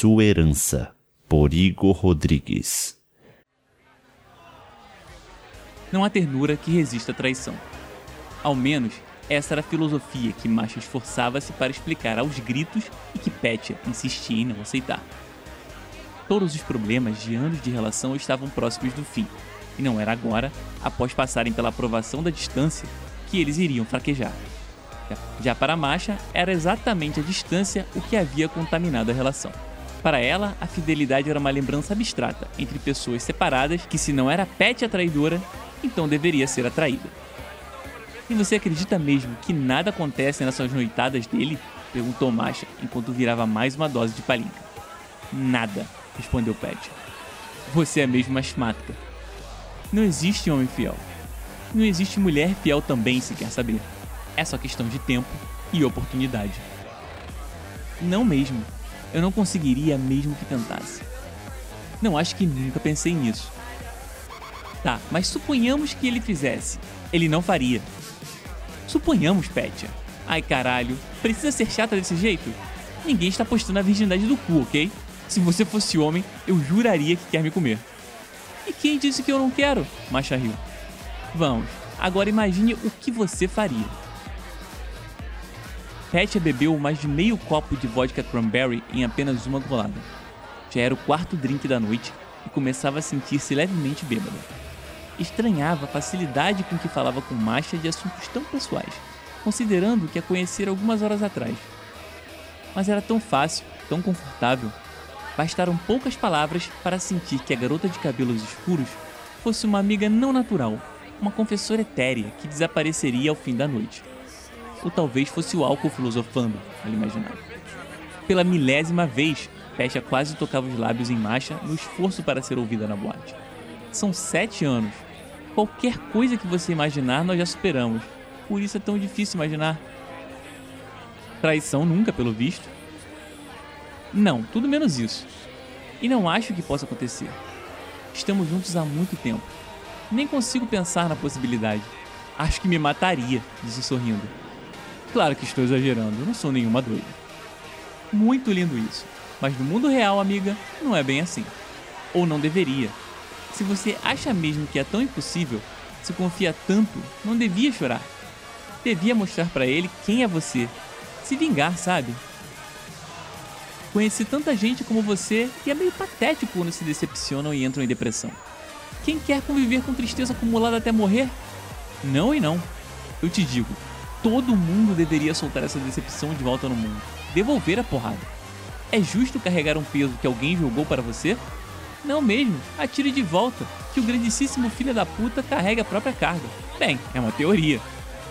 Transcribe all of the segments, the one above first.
Sua Herança, por Igor Rodrigues. Não há ternura que resista à traição. Ao menos, essa era a filosofia que Masha esforçava-se para explicar aos gritos e que Petia insistia em não aceitar. Todos os problemas de anos de relação estavam próximos do fim, e não era agora, após passarem pela aprovação da distância, que eles iriam fraquejar. Já para Masha, era exatamente a distância o que havia contaminado a relação. Para ela, a fidelidade era uma lembrança abstrata entre pessoas separadas que, se não era Pet a traidora, então deveria ser atraída. E você acredita mesmo que nada acontece nessas noitadas dele? Perguntou Masha enquanto virava mais uma dose de palinca. Nada, respondeu Pet. Você é mesmo uma asmática. Não existe homem fiel. Não existe mulher fiel também, se quer saber. É só questão de tempo e oportunidade. Não mesmo. Eu não conseguiria mesmo que tentasse. Não acho que nunca pensei nisso. Tá, mas suponhamos que ele fizesse. Ele não faria. Suponhamos, Petia. Ai caralho, precisa ser chata desse jeito? Ninguém está postando a virgindade do cu, ok? Se você fosse homem, eu juraria que quer me comer. E quem disse que eu não quero? Macha riu. Vamos, agora imagine o que você faria. Petia bebeu mais de meio copo de vodka cranberry em apenas uma golada. Já era o quarto drink da noite e começava a sentir-se levemente bêbada. Estranhava a facilidade com que falava com Masha de assuntos tão pessoais, considerando que a conhecera algumas horas atrás. Mas era tão fácil, tão confortável. Bastaram poucas palavras para sentir que a garota de cabelos escuros fosse uma amiga não natural, uma confessora etérea que desapareceria ao fim da noite ou talvez fosse o álcool filosofando, ela imaginava. Pela milésima vez, Pesha quase tocava os lábios em marcha no esforço para ser ouvida na boate. São sete anos. Qualquer coisa que você imaginar, nós já superamos. Por isso é tão difícil imaginar. Traição nunca, pelo visto. Não, tudo menos isso. E não acho que possa acontecer. Estamos juntos há muito tempo. Nem consigo pensar na possibilidade. Acho que me mataria, disse sorrindo. Claro que estou exagerando, não sou nenhuma doida. Muito lindo isso. Mas no mundo real, amiga, não é bem assim. Ou não deveria. Se você acha mesmo que é tão impossível, se confia tanto, não devia chorar. Devia mostrar para ele quem é você. Se vingar, sabe? Conheci tanta gente como você e é meio patético quando se decepcionam e entram em depressão. Quem quer conviver com tristeza acumulada até morrer? Não e não. Eu te digo, todo mundo deveria soltar essa decepção de volta no mundo. Devolver a porrada. É justo carregar um peso que alguém jogou para você? Não mesmo, atire de volta, que o grandíssimo filho da puta carrega a própria carga. Bem, é uma teoria.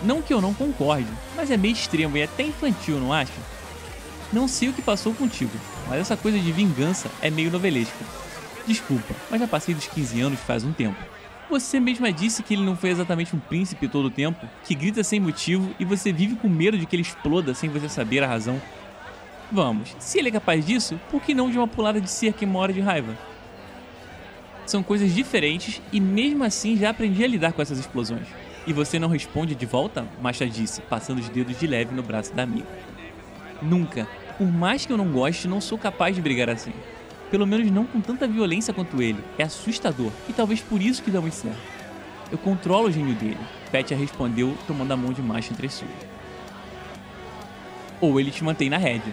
Não que eu não concorde, mas é meio extremo e até infantil, não acha? Não sei o que passou contigo, mas essa coisa de vingança é meio novelesca. Desculpa, mas já passei dos 15 anos faz um tempo. Você mesma disse que ele não foi exatamente um príncipe todo o tempo, que grita sem motivo e você vive com medo de que ele exploda sem você saber a razão. Vamos, se ele é capaz disso, por que não de uma pulada de cerca em uma hora de raiva? São coisas diferentes e mesmo assim já aprendi a lidar com essas explosões. E você não responde de volta? Masha disse, passando os dedos de leve no braço da amiga. Nunca. Por mais que eu não goste, não sou capaz de brigar assim. Pelo menos não com tanta violência quanto ele. É assustador. E talvez por isso que muito certo. Eu controlo o gênio dele. Petia respondeu, tomando a mão de macho entre suas. Ou ele te mantém na rédea.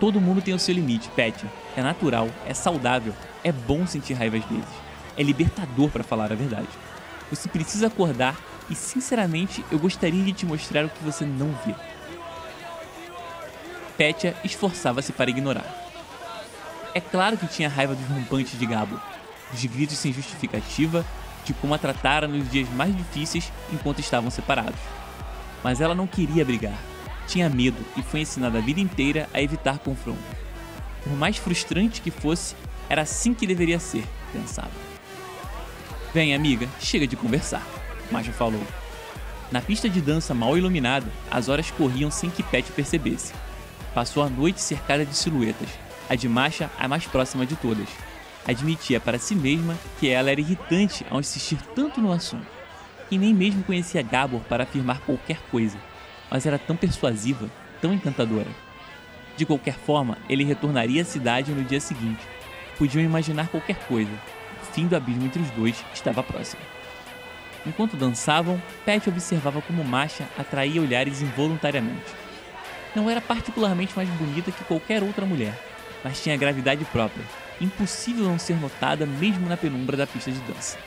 Todo mundo tem o seu limite, Petia. É natural, é saudável, é bom sentir raiva às vezes. É libertador para falar a verdade. Você precisa acordar e, sinceramente, eu gostaria de te mostrar o que você não vê. Petia esforçava-se para ignorar. É claro que tinha raiva dos rompantes de Gabo, dos gritos sem justificativa, de como a tratara nos dias mais difíceis enquanto estavam separados. Mas ela não queria brigar, tinha medo e foi ensinada a vida inteira a evitar confronto. Por mais frustrante que fosse, era assim que deveria ser, pensava. Vem, amiga, chega de conversar, Macho falou. Na pista de dança mal iluminada, as horas corriam sem que Pet percebesse. Passou a noite cercada de silhuetas, a de Masha, a mais próxima de todas. Admitia para si mesma que ela era irritante ao insistir tanto no assunto. E nem mesmo conhecia Gabor para afirmar qualquer coisa, mas era tão persuasiva, tão encantadora. De qualquer forma, ele retornaria à cidade no dia seguinte. Podiam imaginar qualquer coisa. O fim do abismo entre os dois estava próximo. Enquanto dançavam, Pat observava como Masha atraía olhares involuntariamente. Não era particularmente mais bonita que qualquer outra mulher, mas tinha gravidade própria, impossível não ser notada mesmo na penumbra da pista de dança.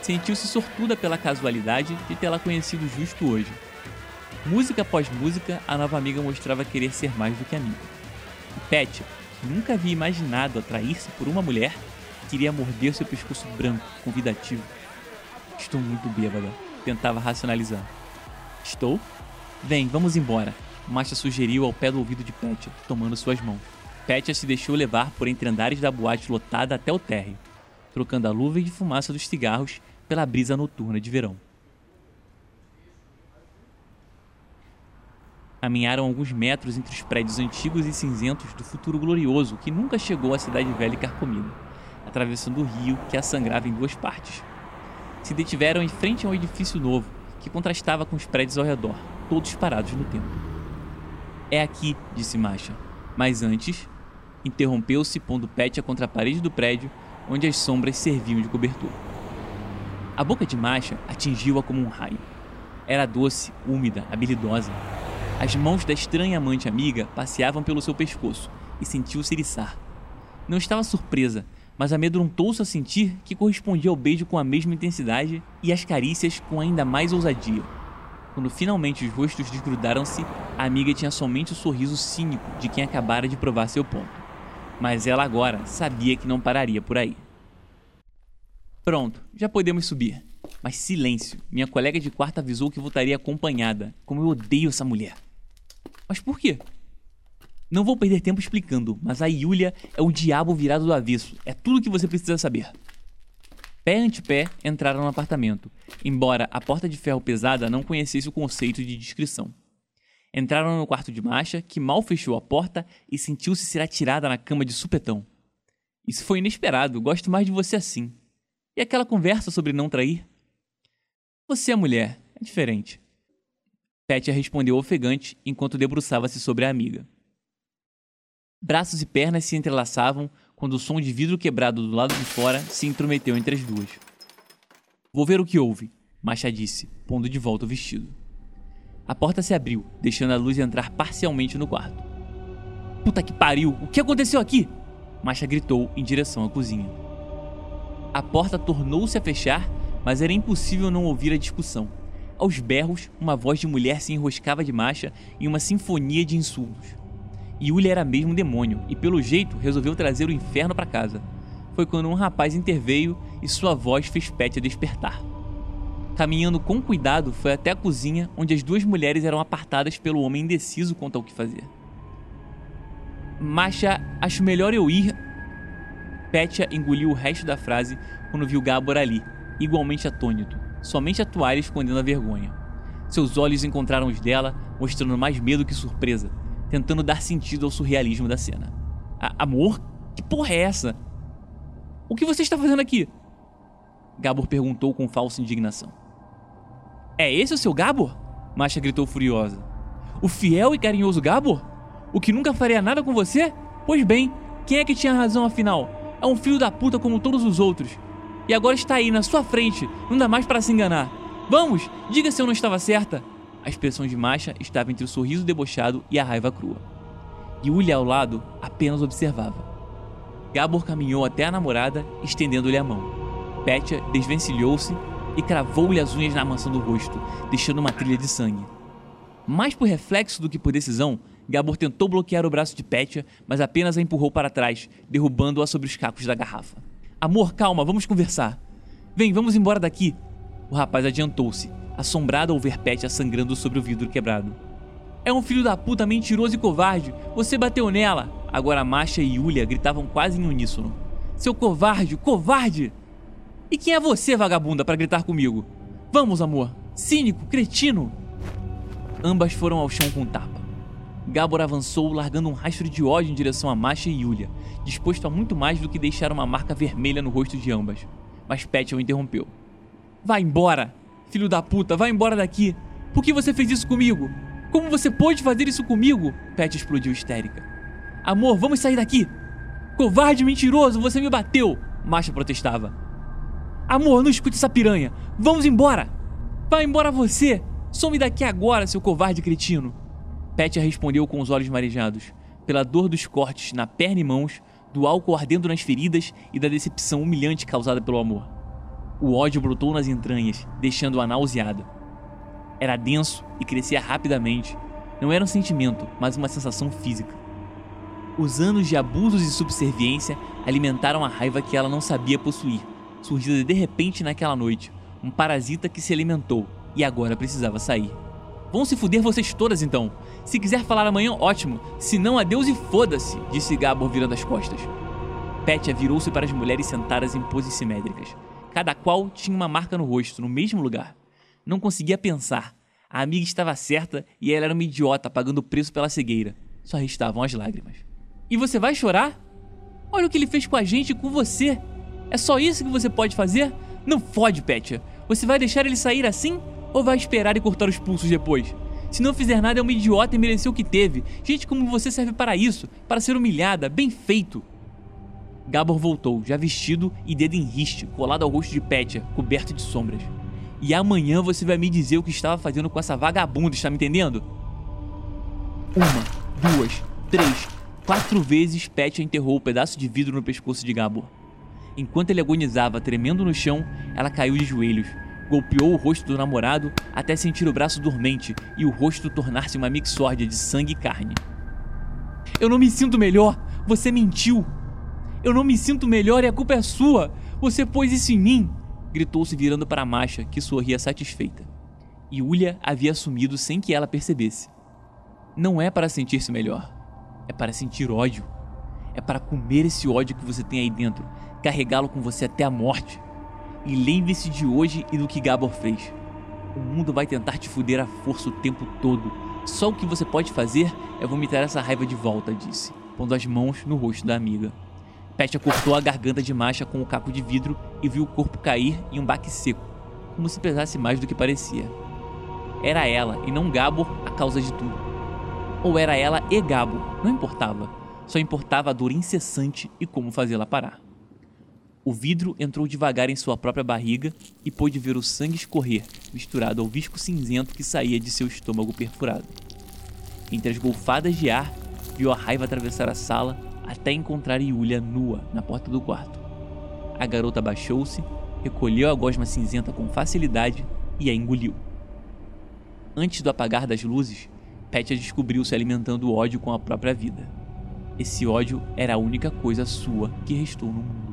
Sentiu-se sortuda pela casualidade de tê-la conhecido justo hoje. Música após música, a nova amiga mostrava querer ser mais do que amiga. E Pat, que nunca havia imaginado atrair-se por uma mulher, queria morder seu pescoço branco, convidativo. Estou muito bêbada, tentava racionalizar. Estou? Vem, vamos embora. Masha sugeriu ao pé do ouvido de Petia, tomando suas mãos. Petia se deixou levar por entre andares da boate lotada até o térreo, trocando a luva de fumaça dos cigarros pela brisa noturna de verão. Caminharam alguns metros entre os prédios antigos e cinzentos do futuro glorioso que nunca chegou à cidade velha e carcomida, atravessando o rio que a sangrava em duas partes. Se detiveram em frente a um edifício novo que contrastava com os prédios ao redor, todos parados no tempo. É aqui, disse Masha. Mas antes, interrompeu-se pondo Petia contra a parede do prédio onde as sombras serviam de cobertor. A boca de Masha atingiu-a como um raio. Era doce, úmida, habilidosa. As mãos da estranha amante amiga passeavam pelo seu pescoço e sentiu-se eriçar. Não estava surpresa, mas amedrontou-se a sentir que correspondia ao beijo com a mesma intensidade e às carícias com ainda mais ousadia. Quando finalmente os rostos desgrudaram-se, a amiga tinha somente o sorriso cínico de quem acabara de provar seu ponto. Mas ela agora sabia que não pararia por aí. Pronto, já podemos subir. Mas silêncio, minha colega de quarto avisou que voltaria acompanhada. Como eu odeio essa mulher. Mas por quê? Não vou perder tempo explicando, mas a Yulia é o diabo virado do avesso. É tudo que você precisa saber. Pé ante pé, entraram no apartamento, embora a porta de ferro pesada não conhecesse o conceito de discrição. Entraram no quarto de Masha, que mal fechou a porta e sentiu-se ser atirada na cama de supetão. Isso foi inesperado, gosto mais de você assim. E aquela conversa sobre não trair? Você é mulher, é diferente. Petia respondeu ofegante enquanto debruçava-se sobre a amiga. Braços e pernas se entrelaçavam quando o som de vidro quebrado do lado de fora se intrometeu entre as duas. Vou ver o que houve, Masha disse, pondo de volta o vestido. A porta se abriu, deixando a luz entrar parcialmente no quarto. Puta que pariu! O que aconteceu aqui? Masha gritou em direção à cozinha. A porta tornou-se a fechar, mas era impossível não ouvir a discussão. Aos berros, uma voz de mulher se enroscava de Masha em uma sinfonia de insultos. Yulia era mesmo um demônio e, pelo jeito, resolveu trazer o inferno para casa. Foi quando um rapaz interveio e sua voz fez Petia despertar. Caminhando com cuidado, foi até a cozinha, onde as duas mulheres eram apartadas pelo homem indeciso quanto ao que fazer. Masha, acho melhor eu ir. Petia engoliu o resto da frase quando viu Gabor ali, igualmente atônito, somente a toalha escondendo a vergonha. Seus olhos encontraram os dela, mostrando mais medo que surpresa, tentando dar sentido ao surrealismo da cena. amor? Que porra é essa? O que você está fazendo aqui? Gabor perguntou com falsa indignação. É esse o seu Gabor? Masha gritou furiosa. O fiel e carinhoso Gabor? O que nunca faria nada com você? Pois bem, quem é que tinha razão afinal? É um filho da puta como todos os outros. E agora está aí, na sua frente, não dá mais para se enganar. Vamos, diga se eu não estava certa. A expressão de Masha estava entre o sorriso debochado e a raiva crua. Yulia ao lado apenas observava. Gabor caminhou até a namorada, estendendo-lhe a mão. Petia desvencilhou-se e cravou-lhe as unhas na maçã do rosto, deixando uma trilha de sangue. Mais por reflexo do que por decisão, Gabor tentou bloquear o braço de Petia, mas apenas a empurrou para trás, derrubando-a sobre os cacos da garrafa. Amor, calma, vamos conversar. Vem, vamos embora daqui. O rapaz adiantou-se, assombrado ao ver Petia sangrando sobre o vidro quebrado. É um filho da puta mentiroso e covarde. Você bateu nela. Agora Masha e Yulia gritavam quase em uníssono. Seu covarde, covarde! E quem é você, vagabunda, para gritar comigo? Vamos, amor. Cínico, cretino. Ambas foram ao chão com tapa. Gabor avançou, largando um rastro de ódio em direção a Masha e Yulia, disposto a muito mais do que deixar uma marca vermelha no rosto de ambas. Mas Petia o interrompeu. Vai embora! Filho da puta, vai embora daqui! Por que você fez isso comigo? Como você pôde fazer isso comigo? Pet explodiu histérica. Amor, vamos sair daqui! Covarde mentiroso, você me bateu! Masha protestava. Amor, não escute essa piranha! Vamos embora! Vai embora você! Some daqui agora, seu covarde cretino! Petia respondeu com os olhos marejados, pela dor dos cortes na perna e mãos, do álcool ardendo nas feridas e da decepção humilhante causada pelo amor. O ódio brotou nas entranhas, deixando-a nauseada. Era denso e crescia rapidamente. Não era um sentimento, mas uma sensação física. Os anos de abusos e subserviência alimentaram a raiva que ela não sabia possuir, surgida de repente naquela noite, um parasita que se alimentou e agora precisava sair. Vão se fuder vocês todas então. Se quiser falar amanhã, ótimo. Se não, adeus e foda-se, disse Gabor virando as costas. Petia virou-se para as mulheres sentadas em poses simétricas. Cada qual tinha uma marca no rosto, no mesmo lugar. Não conseguia pensar. A amiga estava certa e ela era uma idiota pagando o preço pela cegueira. Só restavam as lágrimas. E você vai chorar? Olha o que ele fez com a gente e com você. É só isso que você pode fazer? Não fode, Petia. Você vai deixar ele sair assim? Ou vai esperar e cortar os pulsos depois? Se não fizer nada, é uma idiota e mereceu o que teve. Gente como você serve para isso, para ser humilhada, bem feito. Gabor voltou, já vestido e dedo em riste, colado ao rosto de Petia, coberto de sombras. E amanhã você vai me dizer o que estava fazendo com essa vagabunda, está me entendendo? Uma, duas, três, quatro vezes Petia enterrou o pedaço de vidro no pescoço de Gabor. Enquanto ele agonizava, tremendo no chão, ela caiu de joelhos, golpeou o rosto do namorado até sentir o braço dormente e o rosto tornar-se uma mixórdia de sangue e carne. Eu não me sinto melhor! Você mentiu! Eu não me sinto melhor e a culpa é sua! Você pôs isso em mim! gritou se virando para a Masha, que sorria satisfeita. Yulia havia assumido sem que ela percebesse. Não é para sentir-se melhor, é para sentir ódio. É para comer esse ódio que você tem aí dentro, carregá-lo com você até a morte. E lembre-se de hoje e do que Gabor fez. O mundo vai tentar te fuder à força o tempo todo. Só o que você pode fazer é vomitar essa raiva de volta, disse, pondo as mãos no rosto da amiga. Petia cortou a garganta de Masha com o caco de vidro e viu o corpo cair em um baque seco, como se pesasse mais do que parecia. Era ela e não Gabor a causa de tudo. Ou era ela e Gabor, não importava. Só importava a dor incessante e como fazê-la parar. O vidro entrou devagar em sua própria barriga e pôde ver o sangue escorrer, misturado ao visco cinzento que saía de seu estômago perfurado. Entre as golfadas de ar, viu a raiva atravessar a sala até encontrar Yulia nua na porta do quarto. A garota abaixou-se, recolheu a gosma cinzenta com facilidade e a engoliu. Antes do apagar das luzes, Petia descobriu se alimentando o ódio com a própria vida. Esse ódio era a única coisa sua que restou no mundo.